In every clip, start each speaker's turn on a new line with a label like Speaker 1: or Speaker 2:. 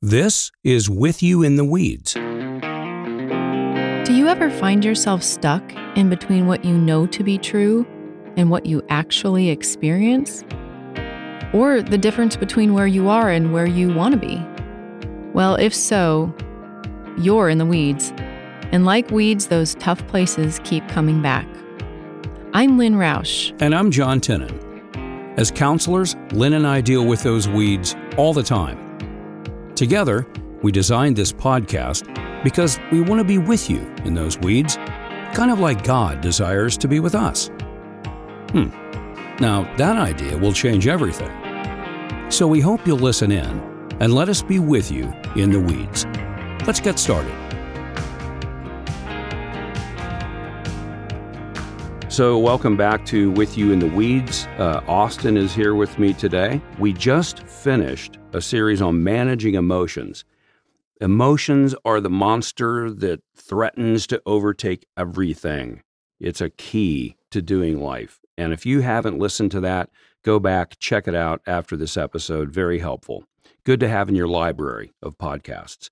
Speaker 1: This is With You in the Weeds.
Speaker 2: Do you ever find yourself stuck in between what you know to be true and what you actually experience? Or the difference between where you are and where you want to be? Well, if so, you're in the weeds. And like weeds, those tough places keep coming back. I'm Lynn Roush.
Speaker 1: And I'm John Tennant. As counselors, Lynn and I deal with those weeds all the time. Together, we designed this podcast because we want to be with you in those weeds, kind of like God desires to be with us. Hmm. Now, that idea will change everything. So we hope you'll listen in and let us be with you in the weeds. Let's get started. So, welcome back to With You in the Weeds. Uh, Austin is here with me today. We just finished a series on managing emotions. Emotions are the monster that threatens to overtake everything. It's a key to doing life. And if you haven't listened to that, go back, check it out after this episode. Very helpful. Good to have in your library of podcasts.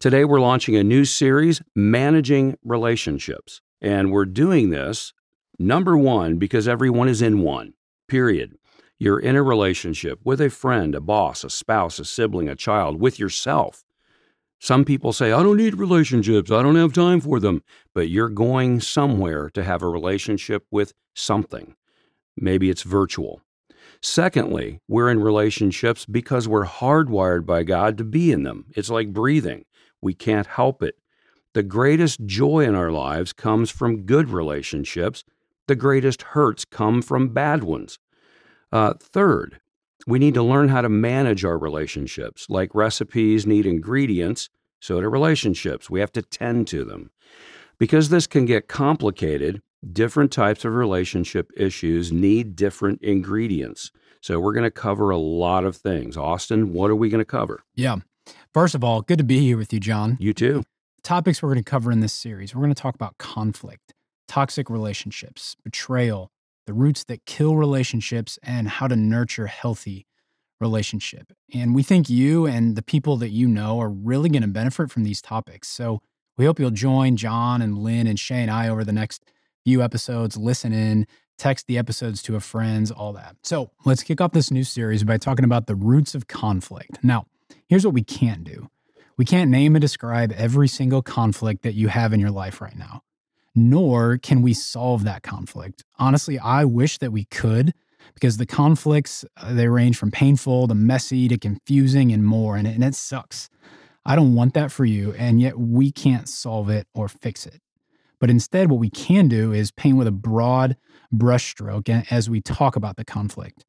Speaker 1: Today, we're launching a new series, Managing Relationships. And we're doing this Number one, because everyone is in one, period. You're in a relationship with a friend, a boss, a spouse, a sibling, a child, with yourself. Some people say, I don't need relationships. I don't have time for them. But you're going somewhere to have a relationship with something. Maybe it's virtual. Secondly, we're in relationships because we're hardwired by God to be in them. It's like breathing. We can't help it. The greatest joy in our lives comes from good relationships the greatest hurts come from bad ones. Uh, third, we need to learn how to manage our relationships. Like recipes need ingredients, so do relationships. We have to tend to them. Because this can get complicated, different types of relationship issues need different ingredients. So we're going to cover a lot of things. Austin, what are we going to cover?
Speaker 3: Yeah. First of all, good to be here with you, John.
Speaker 1: You too.
Speaker 3: Topics we're going to cover in this series. We're going to talk about conflict toxic relationships, betrayal, the roots that kill relationships, and how to nurture healthy relationship. And we think you and the people that you know are really going to benefit from these topics. So we hope you'll join John and Lynn and Shay and I over the next few episodes, listen in, text the episodes to a friends, all that. So let's kick off this new series by talking about the roots of conflict. Now, here's what we can't do. We can't name and describe every single conflict that you have in your life right now nor can we solve that conflict. Honestly, I wish that we could because the conflicts uh, they range from painful to messy to confusing and more and it, and it sucks. I don't want that for you and yet we can't solve it or fix it. But instead what we can do is paint with a broad brushstroke as we talk about the conflict.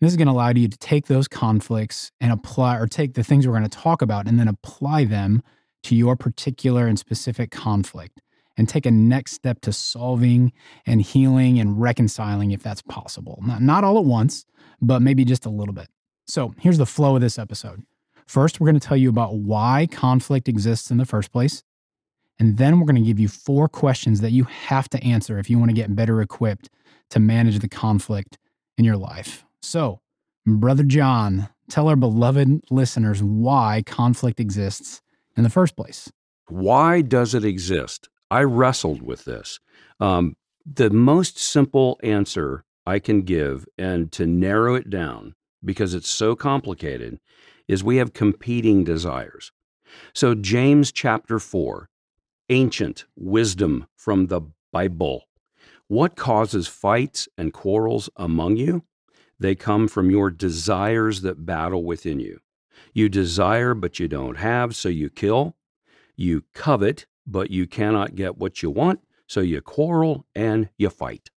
Speaker 3: This is going to allow you to take those conflicts and apply or take the things we're going to talk about and then apply them to your particular and specific conflict and take a next step to solving and healing and reconciling if that's possible. Not, not all at once, but maybe just a little bit. So here's the flow of this episode. First, we're going to tell you about why conflict exists in the first place. And then we're going to give you four questions that you have to answer if you want to get better equipped to manage the conflict in your life. So, Brother John, tell our beloved listeners why conflict exists in the first place.
Speaker 1: Why does it exist? I wrestled with this. Um, the most simple answer I can give, and to narrow it down because it's so complicated, is we have competing desires. So, James chapter 4, ancient wisdom from the Bible. What causes fights and quarrels among you? They come from your desires that battle within you. You desire, but you don't have, so you kill. You covet, but you cannot get what you want, so you quarrel and you fight.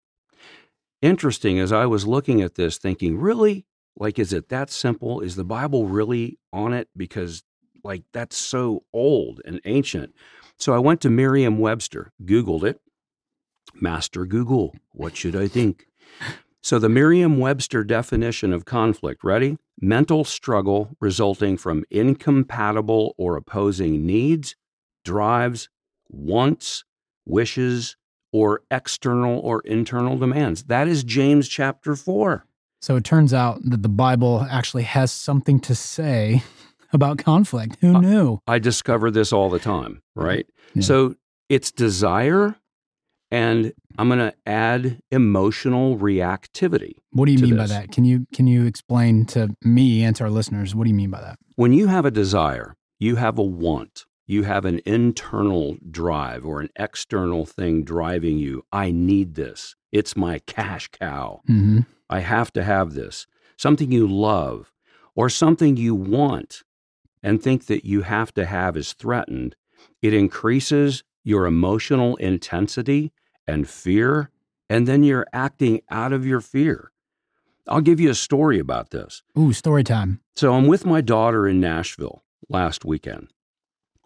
Speaker 1: Interesting as I was looking at this, thinking, really? Like, is it that simple? Is the Bible really on it? Because, like, that's so old and ancient. So I went to Merriam Webster, Googled it. Master Google, what should I think? So, the Merriam Webster definition of conflict ready? Mental struggle resulting from incompatible or opposing needs, drives, wants, wishes, or external or internal demands. That is James chapter 4.
Speaker 3: So it turns out that the Bible actually has something to say about conflict. Who knew?
Speaker 1: I discover this all the time, right?
Speaker 3: Yeah.
Speaker 1: So it's desire, and I'm going to add emotional reactivity.
Speaker 3: What do you mean by that? Can you can you explain to me and to our listeners what do you mean by that?
Speaker 1: When you have a desire, you have a want, you have an internal drive or an external thing driving you. I need this. It's my cash cow.
Speaker 3: hmm
Speaker 1: I have to have this. Something you love or something you want and think that you have to have is threatened. It increases your emotional intensity and fear, and then you're acting out of your fear. I'll give you a story about this.
Speaker 3: Ooh, story time.
Speaker 1: So I'm with my daughter in Nashville last weekend.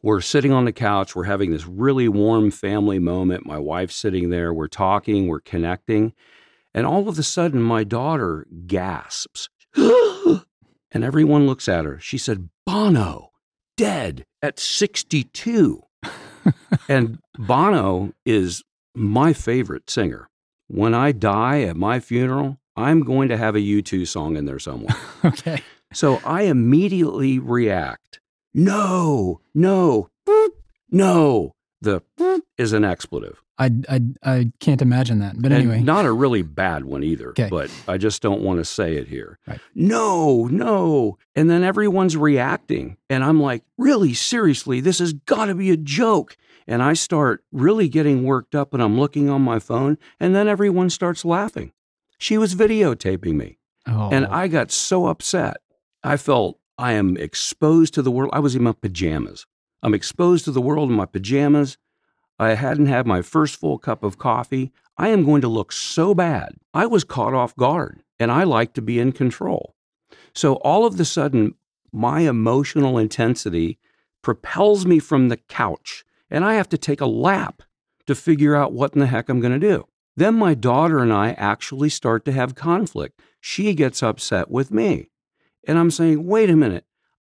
Speaker 1: We're sitting on the couch. We're having this really warm family moment. My wife's sitting there. We're talking, we're connecting. And all of a sudden, my daughter gasps. and everyone looks at her. She said, Bono, dead at 62. and Bono is my favorite singer. When I die at my funeral, I'm going to have a U2 song in there somewhere.
Speaker 3: Okay.
Speaker 1: So I immediately react. No, no, no. The is an expletive.
Speaker 3: I, I I can't imagine that. But
Speaker 1: And
Speaker 3: anyway.
Speaker 1: not a really bad one either.
Speaker 3: Okay.
Speaker 1: But I just don't want to say it here.
Speaker 3: Right.
Speaker 1: No, no. And then everyone's reacting. And I'm like, really, seriously, this has got to be a joke. And I start really getting worked up and I'm looking on my phone. And then everyone starts laughing. She was videotaping me.
Speaker 3: oh.
Speaker 1: And I got so upset. I felt I am exposed to the world. I was in my pajamas. I'm exposed to the world in my pajamas. I hadn't had my first full cup of coffee. I am going to look so bad. I was caught off guard and I like to be in control. So all of a sudden, my emotional intensity propels me from the couch and I have to take a lap to figure out what in the heck I'm going to do. Then my daughter and I actually start to have conflict. She gets upset with me. And I'm saying, wait a minute,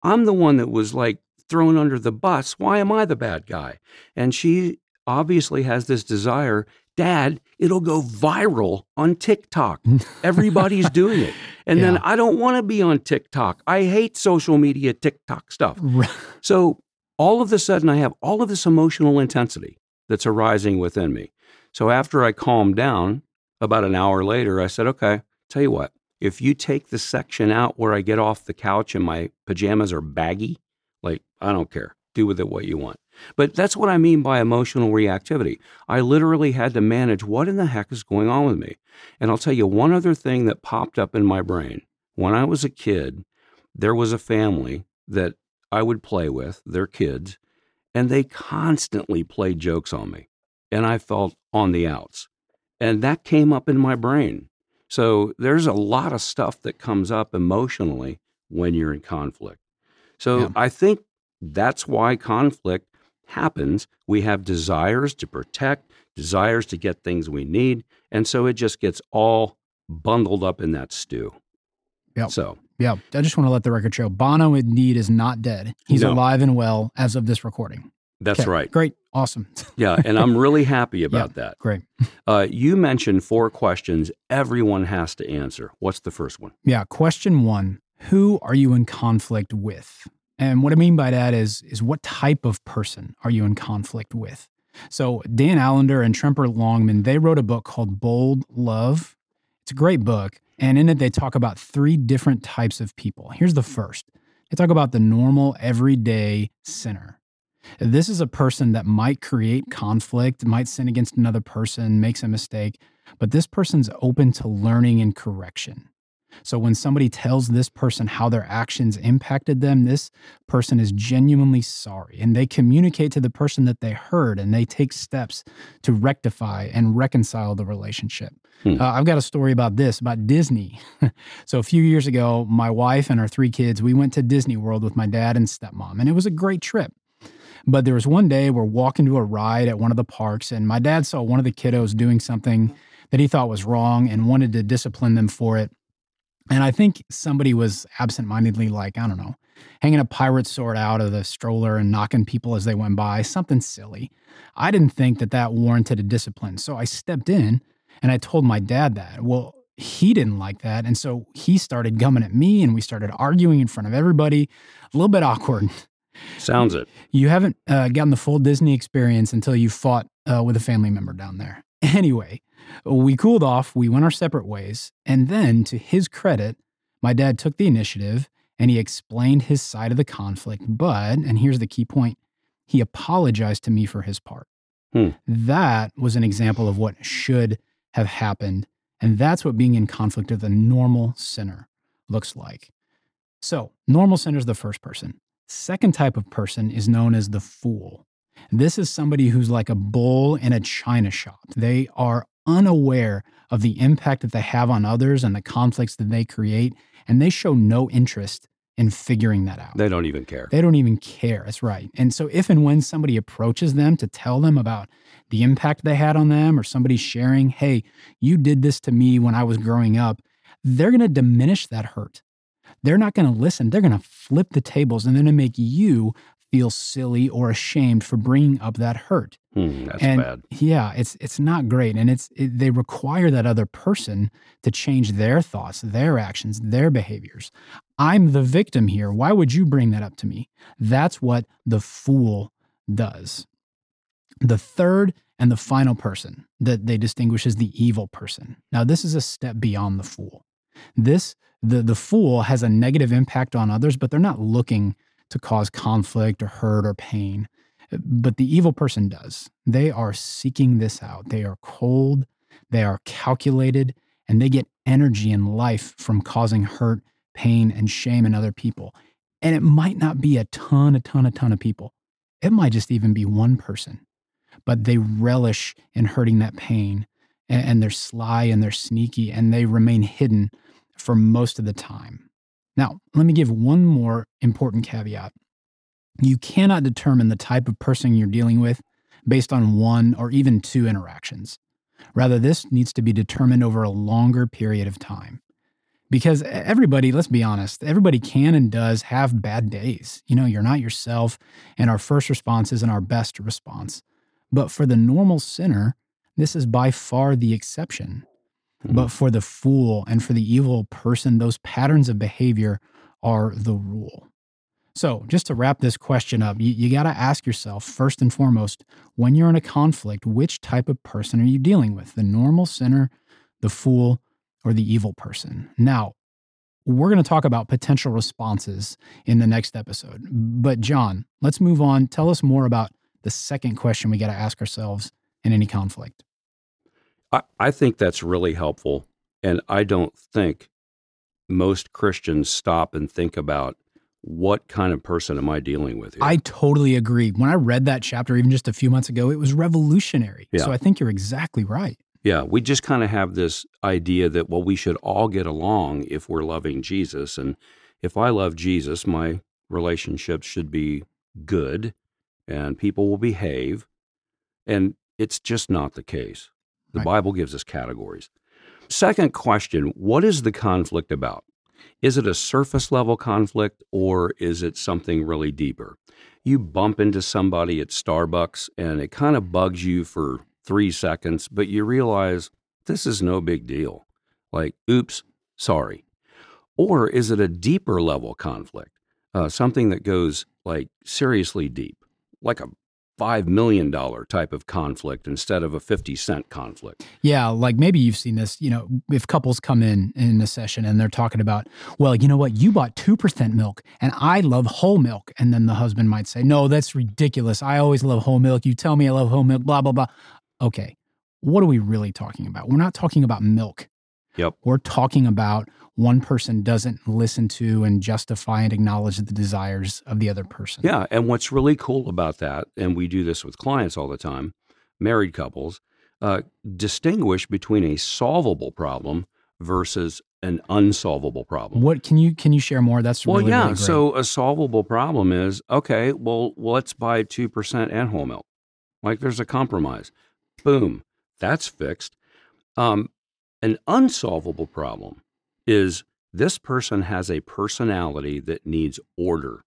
Speaker 1: I'm the one that was like thrown under the bus. Why am I the bad guy? And she obviously has this desire Dad, it'll go viral on TikTok. Everybody's doing it. And then I don't want to be on TikTok. I hate social media TikTok stuff.
Speaker 3: Right.
Speaker 1: So all of a sudden, I have all of this emotional intensity that's arising within me. So after I calmed down, about an hour later, I said, okay, tell you what, if you take the section out where I get off the couch and my pajamas are baggy, like, I don't care. Do with it what you want. But that's what I mean by emotional reactivity. I literally had to manage what in the heck is going on with me. And I'll tell you one other thing that popped up in my brain. When I was a kid, there was a family that I would play with, their kids, and they constantly played jokes on me. And I felt on the outs. And that came up in my brain. So there's a lot of stuff that comes up emotionally when you're in conflict. So
Speaker 3: Yeah.
Speaker 1: I think that's why conflict happens. We have desires to protect, desires to get things we need. And so it just gets all bundled up in that stew.
Speaker 3: Yeah.
Speaker 1: So
Speaker 3: Yeah. I just want to let the record show Bono indeed is not dead. He's
Speaker 1: No.
Speaker 3: alive and well as of this recording.
Speaker 1: That's
Speaker 3: Okay,
Speaker 1: right.
Speaker 3: Great. Awesome.
Speaker 1: Yeah. And I'm really happy about that.
Speaker 3: Great.
Speaker 1: Uh, you mentioned four questions everyone has to answer. What's the first one?
Speaker 3: Yeah. Question one Who are you in conflict with? And what I mean by that is, is what type of person are you in conflict with? So Dan Allender and Tremper Longman, they wrote a book called Bold Love. It's a great book. And in it, they talk about three different types of people. Here's the first. They talk about the normal, everyday sinner. This is a person that might create conflict, might sin against another person, makes a mistake, but this person's open to learning and correction. So when somebody tells this person how their actions impacted them, this person is genuinely sorry and they communicate to the person that they heard and they take steps to rectify and reconcile the relationship.
Speaker 1: Hmm.
Speaker 3: Uh, I've got a story about this about Disney. so a few years ago, my wife and our three kids, we went to Disney World with my dad and stepmom, and it was a great trip. But there was one day we're walking to a ride at one of the parks, and my dad saw one of the kiddos doing something that he thought was wrong and wanted to discipline them for it. And I think somebody was absentmindedly, like, I don't know, hanging a pirate sword out of the stroller and knocking people as they went by, something silly. I didn't think that that warranted a discipline. So I stepped in and I told my dad that. Well, he didn't like that. And so he started gumming at me and we started arguing in front of everybody. A little bit awkward.
Speaker 1: Sounds it.
Speaker 3: You haven't uh, gotten the full Disney experience until you fought uh, with a family member down there. Anyway, we cooled off, we went our separate ways. And then, to his credit, my dad took the initiative and he explained his side of the conflict. But, and here's the key point, he apologized to me for his part.
Speaker 1: Hmm.
Speaker 3: That was an example of what should have happened. And that's what being in conflict with a normal sinner looks like. So, normal sinner is the first person. Second type of person is known as the fool. This is somebody who's like a bull in a china shop. They are unaware of the impact that they have on others and the conflicts that they create, and they show no interest in figuring that out.
Speaker 1: They don't even care.
Speaker 3: They don't even care. That's right. And so, if and when somebody approaches them to tell them about the impact they had on them, or somebody sharing, hey, you did this to me when I was growing up, they're going to diminish that hurt. They're not going to listen. They're going to flip the tables and they're going to make you feel silly or ashamed for bringing up that hurt.
Speaker 1: Hmm, that's
Speaker 3: and
Speaker 1: bad.
Speaker 3: yeah, it's it's not great, and it's it, they require that other person to change their thoughts, their actions, their behaviors. I'm the victim here. Why would you bring that up to me? That's what the fool does. The third and the final person that they distinguish is the evil person. Now, this is a step beyond the fool. This the the fool has a negative impact on others, but they're not looking to cause conflict or hurt or pain. But the evil person does. They are seeking this out. They are cold, they are calculated, and they get energy and life from causing hurt, pain, and shame in other people. And it might not be a ton, a ton, a ton of people. It might just even be one person, but they relish in hurting that pain and, they're sly and they're sneaky and they remain hidden for most of the time. Now, let me give one more important caveat. You cannot determine the type of person you're dealing with based on one or even two interactions. Rather, this needs to be determined over a longer period of time. Because everybody, let's be honest, everybody can and does have bad days. You know, you're not yourself, and our first response isn't our best response. But for the normal sinner, this is by far the exception.
Speaker 1: Hmm.
Speaker 3: But for the fool and for the evil person, those patterns of behavior are the rule. So, just to wrap this question up, you, you got to ask yourself first and foremost when you're in a conflict, which type of person are you dealing with? The normal sinner, the fool, or the evil person? Now, we're going to talk about potential responses in the next episode. But, John, let's move on. Tell us more about the second question we got to ask ourselves in any conflict.
Speaker 1: I, I think that's really helpful. And I don't think most Christians stop and think about what kind of person am I dealing with here?
Speaker 3: I totally agree. When I read that chapter, even just a few months ago, it was revolutionary.
Speaker 1: Yeah.
Speaker 3: So I think you're exactly right.
Speaker 1: yeah, we just kind of have this idea that, well, we should all get along if we're loving Jesus. And if I love Jesus, my relationships should be good and people will behave. And it's just not the case. The
Speaker 3: Right.
Speaker 1: Bible gives us categories. Second question What is the conflict about? Is it a surface level conflict or is it something really deeper? You bump into somebody at Starbucks and it kind of bugs you for three seconds, but you realize this is no big deal. Like, oops, sorry. Or is it a deeper level conflict? Uh, something that goes like seriously deep, like a $5 million type of conflict instead of a 50 cent conflict.
Speaker 3: Yeah, like maybe you've seen this, you know, if couples come in in a session and they're talking about, well, you know what, you bought 2% milk and I love whole milk. And then the husband might say, no, that's ridiculous. I always love whole milk. You tell me I love whole milk, blah, blah, blah. Okay, what are we really talking about? We're not talking about milk.
Speaker 1: Yep.
Speaker 3: We're talking about one person doesn't listen to and justify and acknowledge the desires of the other person.
Speaker 1: Yeah. And what's really cool about that, and we do this with clients all the time, married couples, uh, distinguish between a solvable problem versus an unsolvable problem.
Speaker 3: What can you can you share more? That's
Speaker 1: Well,
Speaker 3: really,
Speaker 1: yeah.
Speaker 3: really
Speaker 1: so a solvable problem is okay. Well, let's buy two percent and whole milk. Like there's a compromise. Boom, that's fixed. Um, an unsolvable problem is this person has a personality that needs order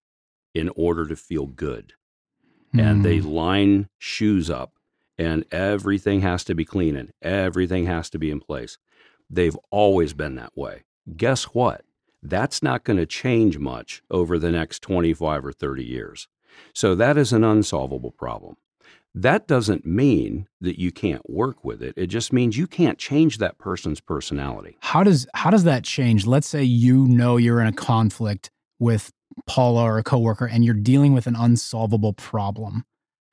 Speaker 1: in order to feel good, and they
Speaker 3: Hmm.
Speaker 1: line shoes up, and everything has to be clean and everything has to be in place. They've always been that way. Guess what? That's not going to change much over the next 25 or 30 years. So that is an unsolvable problem. That doesn't mean that you can't work with it. It just means you can't change that person's personality.
Speaker 3: How does how does that change? Let's say you know you're in a conflict with Paula or a coworker and you're dealing with an unsolvable problem.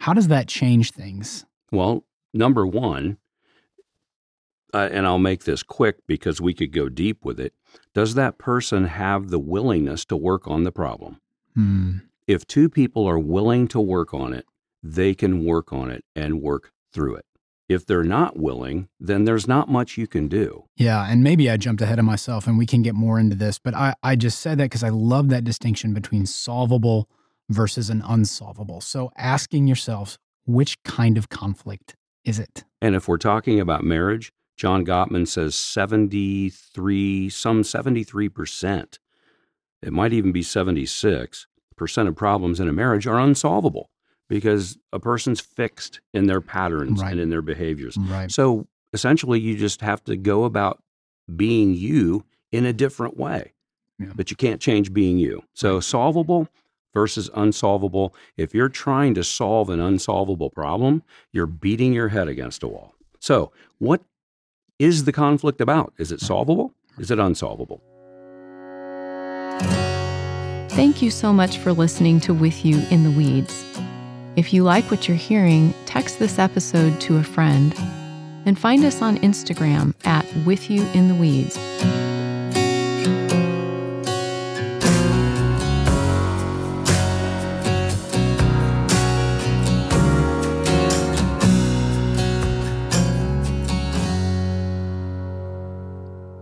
Speaker 3: How does that change things?
Speaker 1: Well, number one, uh, and I'll make this quick because we could go deep with it. Does that person have the willingness to work on the problem?
Speaker 3: Hmm.
Speaker 1: If two people are willing to work on it, they can work on it and work through it. If they're not willing, then there's not much you can do.
Speaker 3: Yeah, and maybe I jumped ahead of myself and we can get more into this, but I, I just said that because I love that distinction between solvable versus an unsolvable. So asking yourselves, which kind of conflict is it?
Speaker 1: And if we're talking about marriage, John Gottman says 73, some 73%, it might even be 76% of problems in a marriage are unsolvable because a person's fixed in their patterns
Speaker 3: Right.
Speaker 1: and in their behaviors.
Speaker 3: Right.
Speaker 1: So essentially, you just have to go about being you in a different way.
Speaker 3: Yeah.
Speaker 1: But you can't change being you. So, solvable versus unsolvable. If you're trying to solve an unsolvable problem, you're beating your head against a wall. So, what is the conflict about? Is it solvable? Is it unsolvable?
Speaker 2: Thank you so much for listening to With You in the Weeds. If you like what you're hearing, text this episode to a friend and find us on Instagram at With You in the Weeds.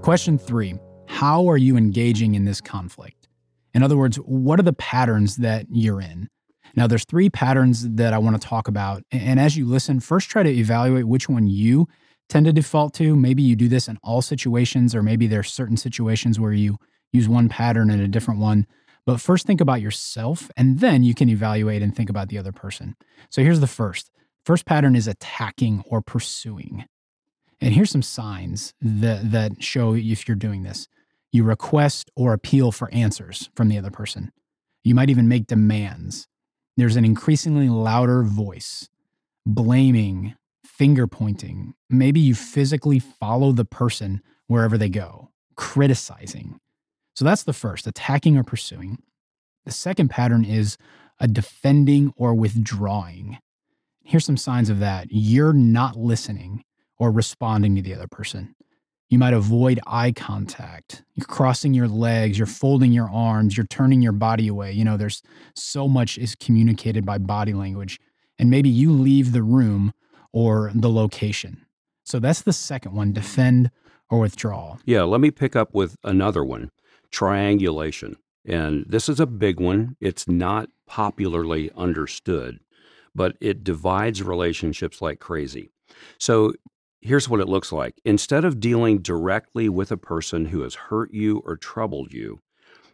Speaker 3: Question three How are you engaging in this conflict? In other words, what are the patterns that you're in? Now, there's three patterns that I want to talk about. And as you listen, first try to evaluate which one you tend to default to. Maybe you do this in all situations, or maybe there's certain situations where you use one pattern and a different one. But first, think about yourself, and then you can evaluate and think about the other person. So here's the first. First pattern is attacking or pursuing. And here's some signs that, that show if you're doing this. You request or appeal for answers from the other person. You might even make demands. There's an increasingly louder voice, blaming, finger pointing. Maybe you physically follow the person wherever they go, criticizing. So that's the first attacking or pursuing. The second pattern is a defending or withdrawing. Here's some signs of that. You're not listening or responding to the other person. You might avoid eye contact. You're crossing your legs, you're folding your arms, you're turning your body away. You know, there's so much is communicated by body language. And maybe you leave the room or the location. So that's the second one defend or withdraw.
Speaker 1: Yeah, let me pick up with another one triangulation. And this is a big one. It's not popularly understood, but it divides relationships like crazy. So here's what it looks like instead of dealing directly with a person who has hurt you or troubled you,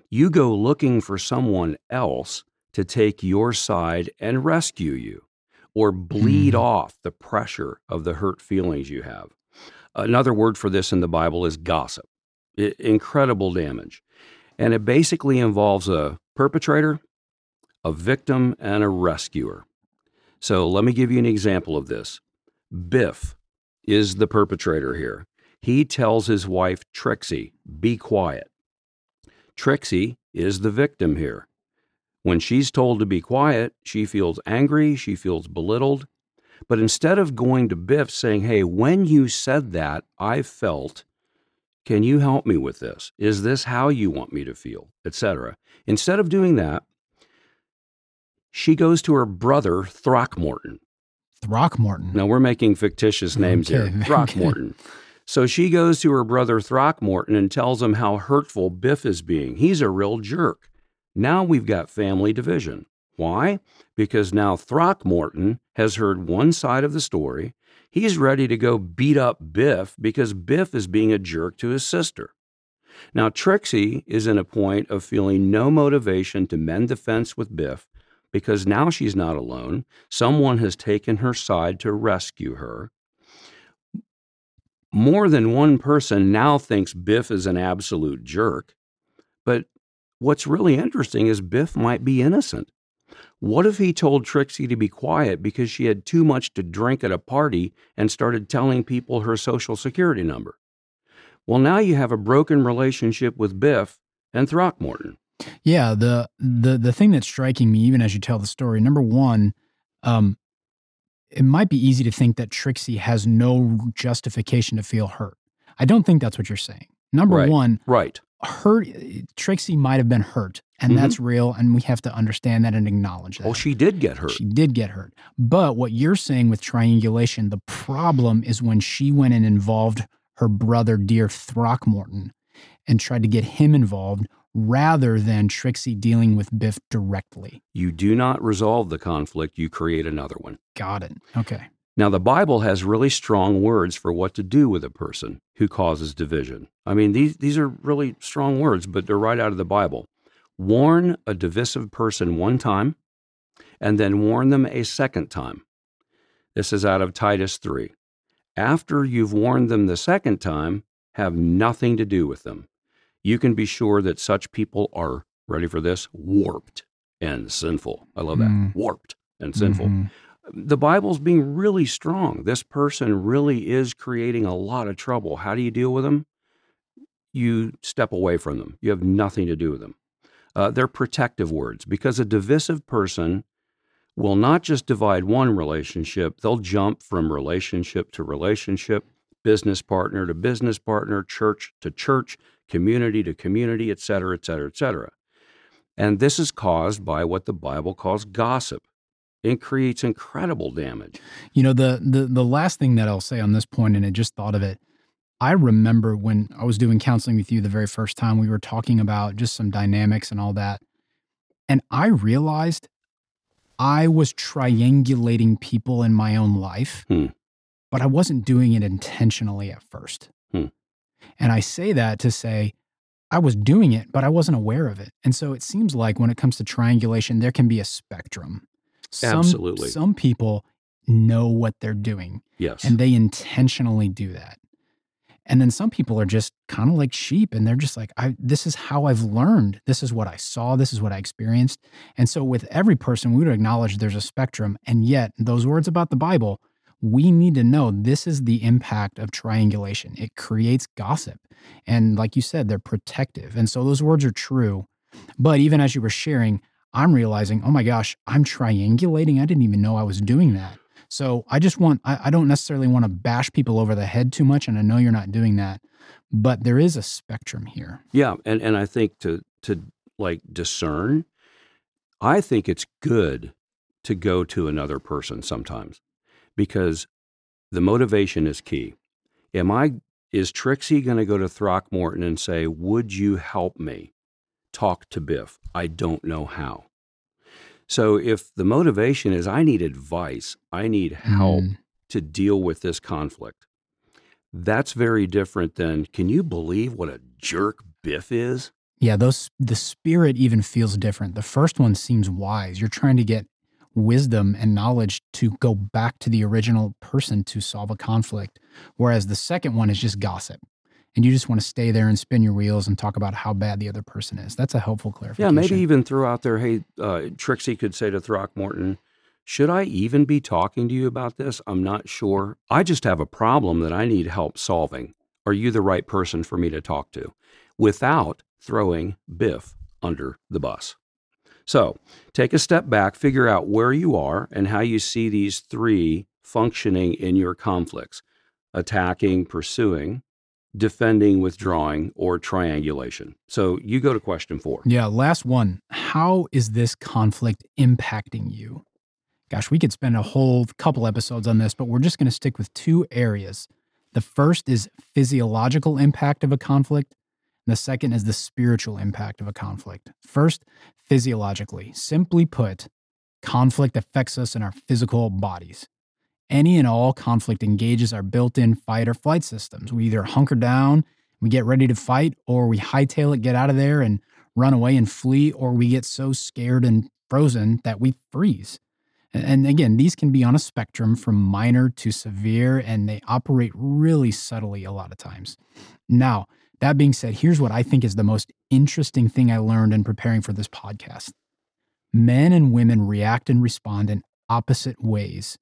Speaker 1: you go looking for someone else to take your side and rescue you or bleed
Speaker 3: Hmm.
Speaker 1: off the pressure of the hurt feelings you have. Another word for this in the Bible is gossip. Incredible damage. And it basically involves a perpetrator, a victim, and a rescuer. So let me give you an example of this. Biff is the perpetrator here. He tells his wife, Trixie, be quiet. Trixie is the victim here. When she's told to be quiet, she feels angry, she feels belittled. But instead of going to Biff saying, Hey, when you said that, I felt, can you help me with this? Is this how you want me to feel? Etc. Instead of doing that, she goes to her brother, Throckmorton.
Speaker 3: Throckmorton.
Speaker 1: Now we're making fictitious names
Speaker 3: Okay,
Speaker 1: here.
Speaker 3: okay.
Speaker 1: Throckmorton. So she goes to her brother Throckmorton and tells him how hurtful Biff is being. He's a real jerk. Now we've got family division. Why? Because now Throckmorton has heard one side of the story. He's ready to go beat up Biff because Biff is being a jerk to his sister. Now Trixie is in a point of feeling no motivation to mend the fence with Biff because now she's not alone. Someone has taken her side to rescue her. more than one person now thinks Biff is an absolute jerk. But what's really interesting is Biff might be innocent. What if he told Trixie to be quiet because she had too much to drink at a party and started telling people her social security number? Well, now you have a broken relationship with Biff and Throckmorton.
Speaker 3: Yeah, the the the thing that's striking me, even as you tell the story, number one, um, it might be easy to think that Trixie has no justification to feel hurt. I don't think that's what you're saying. Number
Speaker 1: Right.
Speaker 3: one,
Speaker 1: Right.
Speaker 3: hurt Trixie might have been hurt, and
Speaker 1: Mhm.
Speaker 3: that's real, and we have to understand that and acknowledge that.
Speaker 1: Oh, she did get hurt.
Speaker 3: She did get hurt. But what you're saying with triangulation, the problem is when she went and involved her brother, dear Throckmorton, and tried to get him involved rather than Trixie dealing with Biff directly.
Speaker 1: You do not resolve the conflict, you create another one.
Speaker 3: Got it. Okay.
Speaker 1: Now, the Bible has really strong words for what to do with a person who causes division. I mean, these, these are really strong words, but they're right out of the Bible. Warn a divisive person one time, and then warn them a second time. This is out of Titus 3. After you've warned them the second time, have nothing to do with them. You can be sure that such people are, ready for this, warped and sinful. I love that.
Speaker 3: Mm.
Speaker 1: Warped and sinful
Speaker 3: Mhm.
Speaker 1: the Bible's being really strong. This person really is creating a lot of trouble. How do you deal with them? You step away from them. You have nothing to do with them. Uh, they're protective words because a divisive person will not just divide one relationship, they'll jump from relationship to relationship, business partner to business partner, church to church, community to community, et cetera, et cetera, et cetera. And this is caused by what the Bible calls gossip. It creates incredible damage.
Speaker 3: You know, the the the last thing that I'll say on this point, and I just thought of it. I remember when I was doing counseling with you the very first time, we were talking about just some dynamics and all that. And I realized I was triangulating people in my own life,
Speaker 1: Hmm.
Speaker 3: But I wasn't doing it intentionally at first.
Speaker 1: Hmm.
Speaker 3: And I say that to say I was doing it, but I wasn't aware of it. And so it seems like when it comes to triangulation, there can be a spectrum. Some,
Speaker 1: Absolutely.
Speaker 3: Some people know what they're doing
Speaker 1: Yes.
Speaker 3: and they intentionally do that. And then some people are just kind of like sheep and they're just like, I, this is how I've learned. This is what I saw. This is what I experienced. And so with every person, we would acknowledge there's a spectrum. And yet, those words about the Bible, we need to know this is the impact of triangulation. It creates gossip. And like you said, they're protective. And so those words are true. But even as you were sharing, I'm realizing, oh my gosh, I'm triangulating. I didn't even know I was doing that. So I just want, I, I don't necessarily want to bash people over the head too much. And I know you're not doing that, but there is a spectrum here.
Speaker 1: yeah, and and I think to to like discern, I think it's good to go to another person sometimes because the motivation is key. Am I is Trixie going to go to Throckmorton and say, "Would you help me talk to Biff? I don't know how." So if the motivation is I need advice, I need help
Speaker 3: Mm.
Speaker 1: to deal with this conflict. That's very different than can you believe what a jerk Biff is?
Speaker 3: Yeah, those the spirit even feels different. The first one seems wise. You're trying to get wisdom and knowledge to go back to the original person to solve a conflict, whereas the second one is just gossip. And you just want to stay there and spin your wheels and talk about how bad the other person is. That's a helpful clarification.
Speaker 1: Yeah, maybe even throw out there, hey, uh, Trixie could say to Throckmorton, should I even be talking to you about this? I'm not sure. I just have a problem that I need help solving. Are you the right person for me to talk to? Without throwing Biff under the bus. So take a step back, figure out where you are and how you see these three functioning in your conflicts attacking, pursuing, defending, withdrawing, or triangulation. So you go to question four.
Speaker 3: Yeah, last one. How is this conflict impacting you? Gosh, we could spend a whole couple episodes on this, but we're just going to stick with two areas. The first is physiological impact of a conflict, the second is the spiritual impact of a conflict. First, physiologically. Simply put, conflict affects us in our physical bodies. Any and all conflict engages our built in fight or flight systems. We either hunker down, we get ready to fight, or we hightail it, get out of there, and run away and flee, or we get so scared and frozen that we freeze. And again, these can be on a spectrum from minor to severe, and they operate really subtly a lot of times. Now, that being said, here's what I think is the most interesting thing I learned in preparing for this podcast men and women react and respond in opposite ways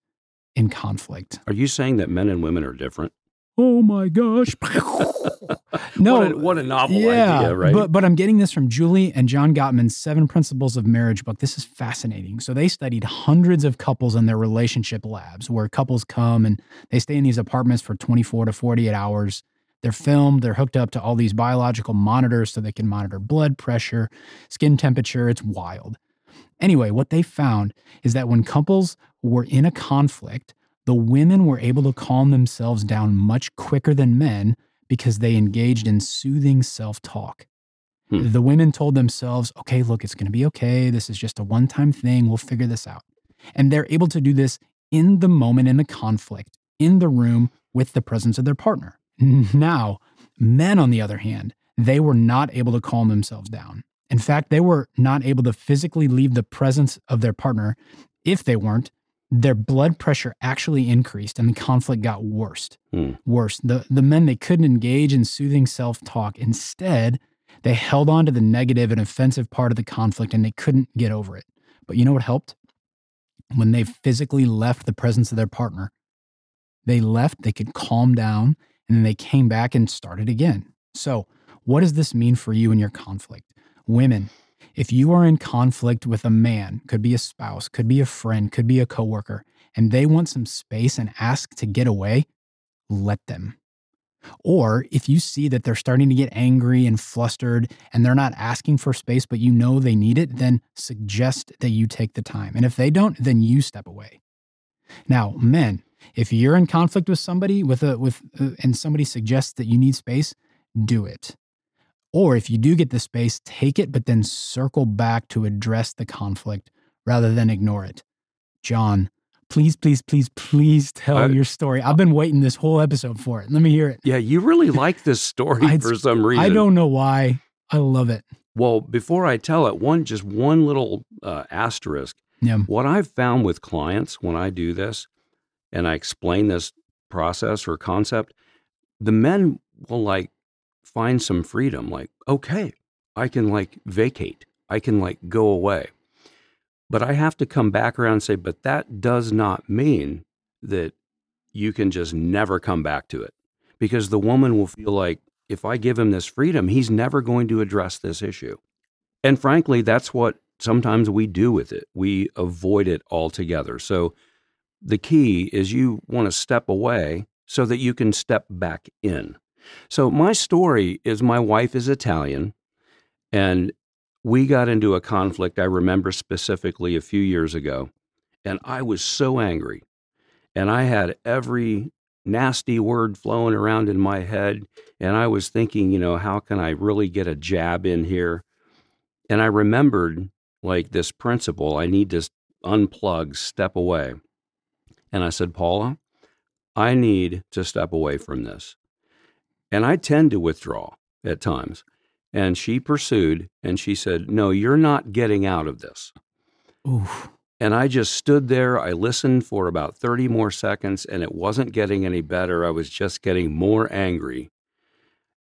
Speaker 3: in conflict.
Speaker 1: Are you saying that men and women are different?
Speaker 3: Oh my gosh. no.
Speaker 1: What a, what a novel
Speaker 3: yeah,
Speaker 1: idea, right?
Speaker 3: But, but I'm getting this from Julie and John Gottman's Seven Principles of Marriage book. This is fascinating. So they studied hundreds of couples in their relationship labs where couples come and they stay in these apartments for 24 to 48 hours. They're filmed, they're hooked up to all these biological monitors so they can monitor blood pressure, skin temperature. It's wild. Anyway, what they found is that when couples were in a conflict, the women were able to calm themselves down much quicker than men because they engaged in soothing self talk. Hmm. The women told themselves, okay, look, it's going to be okay. This is just a one time thing. We'll figure this out. And they're able to do this in the moment in the conflict, in the room with the presence of their partner. Now, men, on the other hand, they were not able to calm themselves down. In fact, they were not able to physically leave the presence of their partner. If they weren't, their blood pressure actually increased and the conflict got worse. Hmm. Worse. The, the men, they couldn't engage in soothing self talk. Instead, they held on to the negative and offensive part of the conflict and they couldn't get over it. But you know what helped? When they physically left the presence of their partner, they left, they could calm down, and then they came back and started again. So, what does this mean for you in your conflict? Women, if you are in conflict with a man, could be a spouse, could be a friend, could be a coworker, and they want some space and ask to get away, let them. Or if you see that they're starting to get angry and flustered and they're not asking for space, but you know they need it, then suggest that you take the time. And if they don't, then you step away. Now, men, if you're in conflict with somebody with a with uh, and somebody suggests that you need space, do it. Or if you do get the space, take it, but then circle back to address the conflict rather than ignore it. John, please, please, please, please tell uh, your story. I've been waiting this whole episode for it. Let me hear it.
Speaker 1: Yeah, you really like this story for some reason.
Speaker 3: I don't know why. I love it.
Speaker 1: Well, before I tell it, one just one little uh, asterisk. Yeah. What I've found with clients when I do this, and I explain this process or concept, the men will like find some freedom like okay i can like vacate. I can like go away. But i have to come back around and say but that does not mean that you can just never come back to it. Because the woman will feel like if i give him this freedom he's never going to address this issue. And frankly that's what sometimes we do with it. We avoid it altogether. So the key is you want to step away so that you can step back in so, my story is my wife is Italian, and we got into a conflict I remember specifically a few years ago, and I was so angry. And I had every nasty word flowing around in my head, and I was thinking, you know, how can I really get a jab in here? And I remembered like this principle I need to unplug, step away. And I said, Paula, I need to step away from this. And I tend to withdraw at times. And she pursued and she said, No, you're not getting out of this. Oof. And I just stood there. I listened for about 30 more seconds and it wasn't getting any better. I was just getting more angry.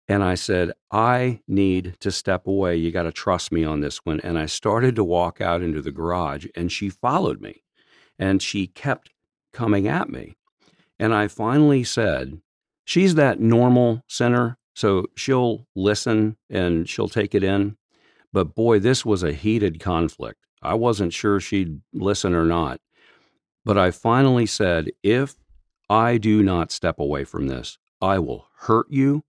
Speaker 1: And I said, I need to step away. You got to trust me on this one. And I started to walk out into the garage and she followed me and she kept coming at me. And I finally said, she's that normal sinner, so she'll listen and she'll take it in. But boy, this was a heated conflict. I wasn't sure she'd listen or not. But I finally said, if I do not step away from this, I will hurt you.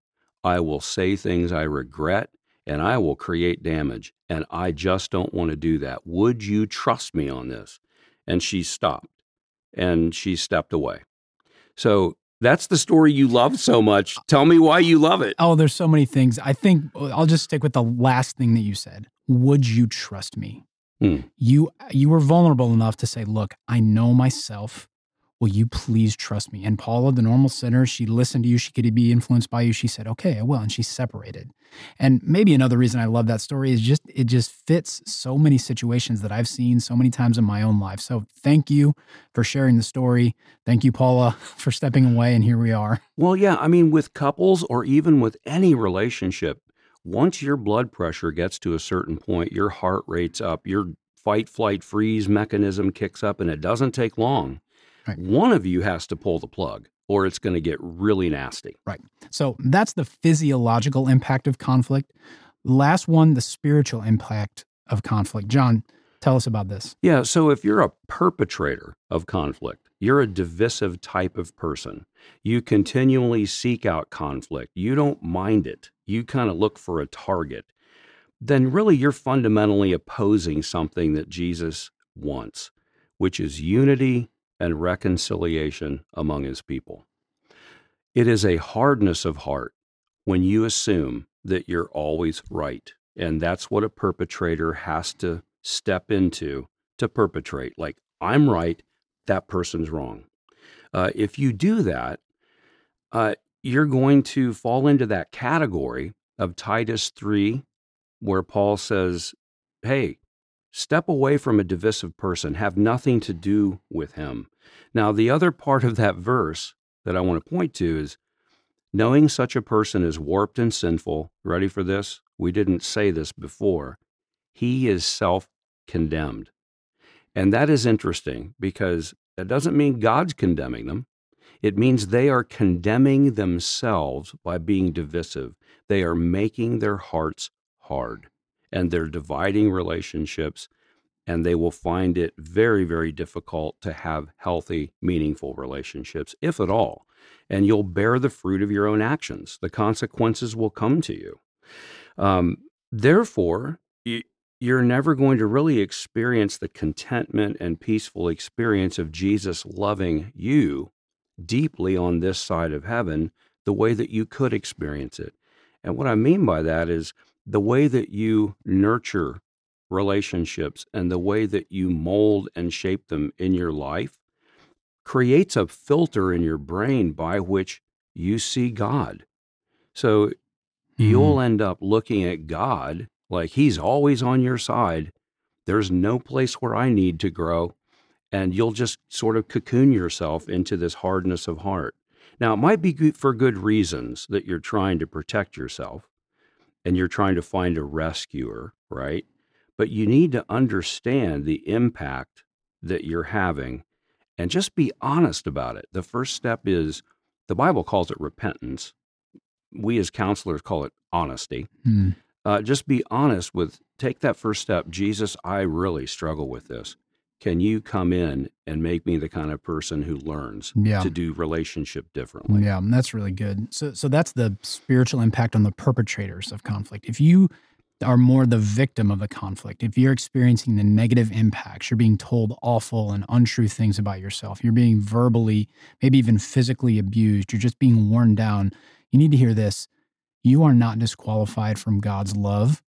Speaker 1: I will say things I regret and I will create damage. And I just don't want to do that. Would you trust me on this? And she stopped and she stepped away. So that's the story you love so much. Tell me why you love it.
Speaker 3: Oh, there's so many things. I think I'll just stick with the last thing that you said. Would you trust me? Hmm. You you were vulnerable enough to say, "Look, I know myself. Will you please trust me? And Paula, the normal sinner, she listened to you. She could be influenced by you. She said, Okay, I will. And she separated. And maybe another reason I love that story is just it just fits so many situations that I've seen so many times in my own life. So thank you for sharing the story. Thank you, Paula, for stepping away. And here we are.
Speaker 1: Well, yeah. I mean, with couples or even with any relationship, once your blood pressure gets to a certain point, your heart rate's up, your fight, flight, freeze mechanism kicks up, and it doesn't take long Right. One of you has to pull the plug or it's going to get really nasty.
Speaker 3: Right. So that's the physiological impact of conflict. Last one, the spiritual impact of conflict. John, tell us about this.
Speaker 1: Yeah. So if you're a perpetrator of conflict, you're a divisive type of person. You continually seek out conflict. You don't mind it. You kind of look for a target. Then really you're fundamentally opposing something that Jesus wants, which is unity and reconciliation among his people. It is a hardness of heart when you assume that you're always right. And that's what a perpetrator has to step into to perpetrate. Like, I'm right, that person's wrong. Uh, if you do that, uh, you're going to fall into that category of Titus 3, where Paul says, Hey, step away from a divisive person, have nothing to do with him. Now, the other part of that verse that I want to point to is knowing such a person is warped and sinful. Ready for this? We didn't say this before. He is self condemned. And that is interesting because that doesn't mean God's condemning them. It means they are condemning themselves by being divisive. They are making their hearts hard and they're dividing relationships and they will find it very, very difficult to have healthy, meaningful relationships, if at all. And you'll bear the fruit of your own actions. The consequences will come to you. Um, therefore, you're never going to really experience the contentment and peaceful experience of Jesus loving you deeply on this side of heaven the way that you could experience it. And what I mean by that is the way that you nurture relationships and the way that you mold and shape them in your life creates a filter in your brain by which you see God. So mm-hmm. you'll end up looking at God like he's always on your side. There's no place where I need to grow. And you'll just sort of cocoon yourself into this hardness of heart. Now, it might be for good reasons that you're trying to protect yourself and you're trying to find a rescuer, right? but you need to understand the impact that you're having and just be honest about it. The first step is the Bible calls it repentance. We as counselors call it honesty. Mm. Uh, just be honest with, take that first step. Jesus, I really struggle with this. Can you come in and make me the kind of person who learns yeah. to do relationship differently?
Speaker 3: Yeah, that's really good. So, so that's the spiritual impact on the perpetrators of conflict. If you are more the victim of the conflict, if you're experiencing the negative impacts, you're being told awful and untrue things about yourself, you're being verbally, maybe even physically abused, you're just being worn down, you need to hear this. You are not disqualified from God's love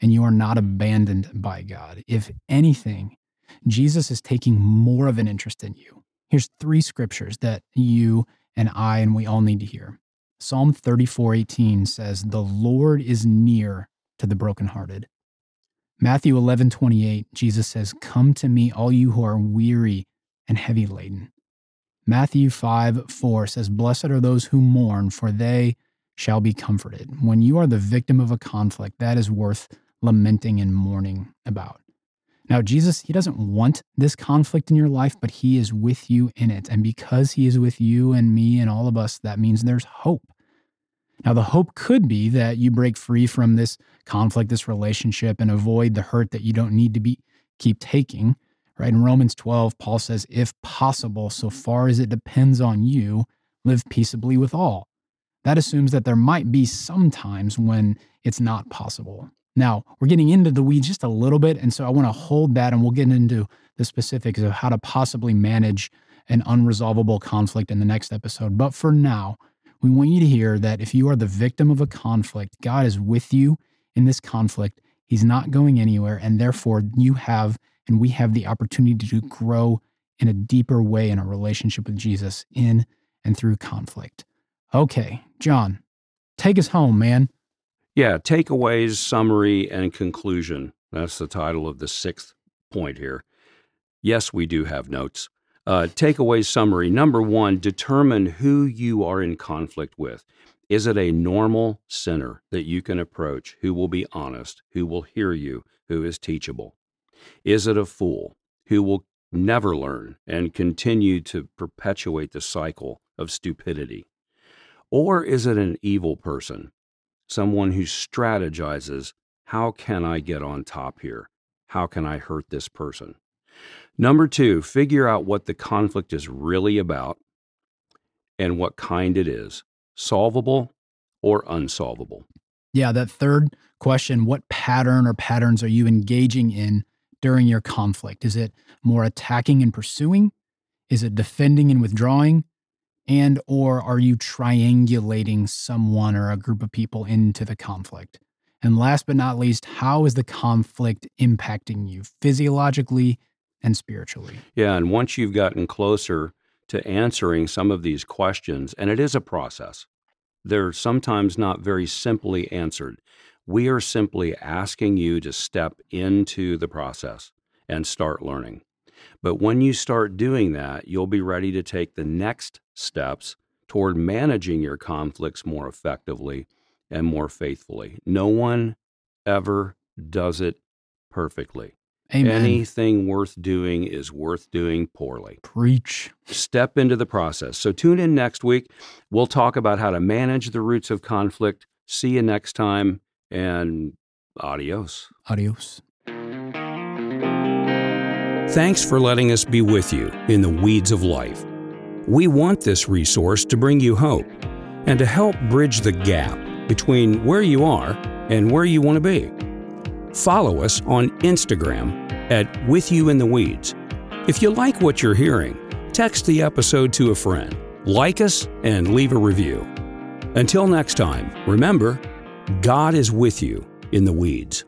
Speaker 3: and you are not abandoned by God. If anything, Jesus is taking more of an interest in you. Here's three scriptures that you and I and we all need to hear. Psalm 34:18 says, "The Lord is near to the brokenhearted. Matthew 11:28, Jesus says, Come to me, all you who are weary and heavy laden. Matthew 5, 4 says, Blessed are those who mourn, for they shall be comforted. When you are the victim of a conflict, that is worth lamenting and mourning about. Now, Jesus, He doesn't want this conflict in your life, but He is with you in it. And because He is with you and me and all of us, that means there's hope. Now, the hope could be that you break free from this conflict, this relationship, and avoid the hurt that you don't need to be keep taking. Right in Romans 12, Paul says, if possible, so far as it depends on you, live peaceably with all. That assumes that there might be some times when it's not possible. Now, we're getting into the weeds just a little bit, and so I want to hold that and we'll get into the specifics of how to possibly manage an unresolvable conflict in the next episode. But for now, we want you to hear that if you are the victim of a conflict, God is with you in this conflict. He's not going anywhere. And therefore, you have and we have the opportunity to grow in a deeper way in a relationship with Jesus in and through conflict. Okay, John, take us home, man.
Speaker 1: Yeah, takeaways, summary, and conclusion. That's the title of the sixth point here. Yes, we do have notes. Uh, takeaway summary number one determine who you are in conflict with. Is it a normal sinner that you can approach who will be honest, who will hear you, who is teachable? Is it a fool who will never learn and continue to perpetuate the cycle of stupidity? Or is it an evil person, someone who strategizes, how can I get on top here? How can I hurt this person? Number two, figure out what the conflict is really about and what kind it is solvable or unsolvable.
Speaker 3: Yeah, that third question what pattern or patterns are you engaging in during your conflict? Is it more attacking and pursuing? Is it defending and withdrawing? And or are you triangulating someone or a group of people into the conflict? And last but not least, how is the conflict impacting you physiologically and spiritually?
Speaker 1: Yeah, and once you've gotten closer to answering some of these questions, and it is a process, they're sometimes not very simply answered. We are simply asking you to step into the process and start learning. But when you start doing that, you'll be ready to take the next steps toward managing your conflicts more effectively and more faithfully. No one ever does it perfectly.
Speaker 3: Amen.
Speaker 1: Anything worth doing is worth doing poorly.
Speaker 3: Preach.
Speaker 1: Step into the process. So tune in next week. We'll talk about how to manage the roots of conflict. See you next time and adios.
Speaker 3: Adios.
Speaker 1: Thanks for letting us be with you in the weeds of life. We want this resource to bring you hope and to help bridge the gap between where you are and where you want to be. Follow us on Instagram at With You in the Weeds. If you like what you're hearing, text the episode to a friend, like us, and leave a review. Until next time, remember, God is with you in the weeds.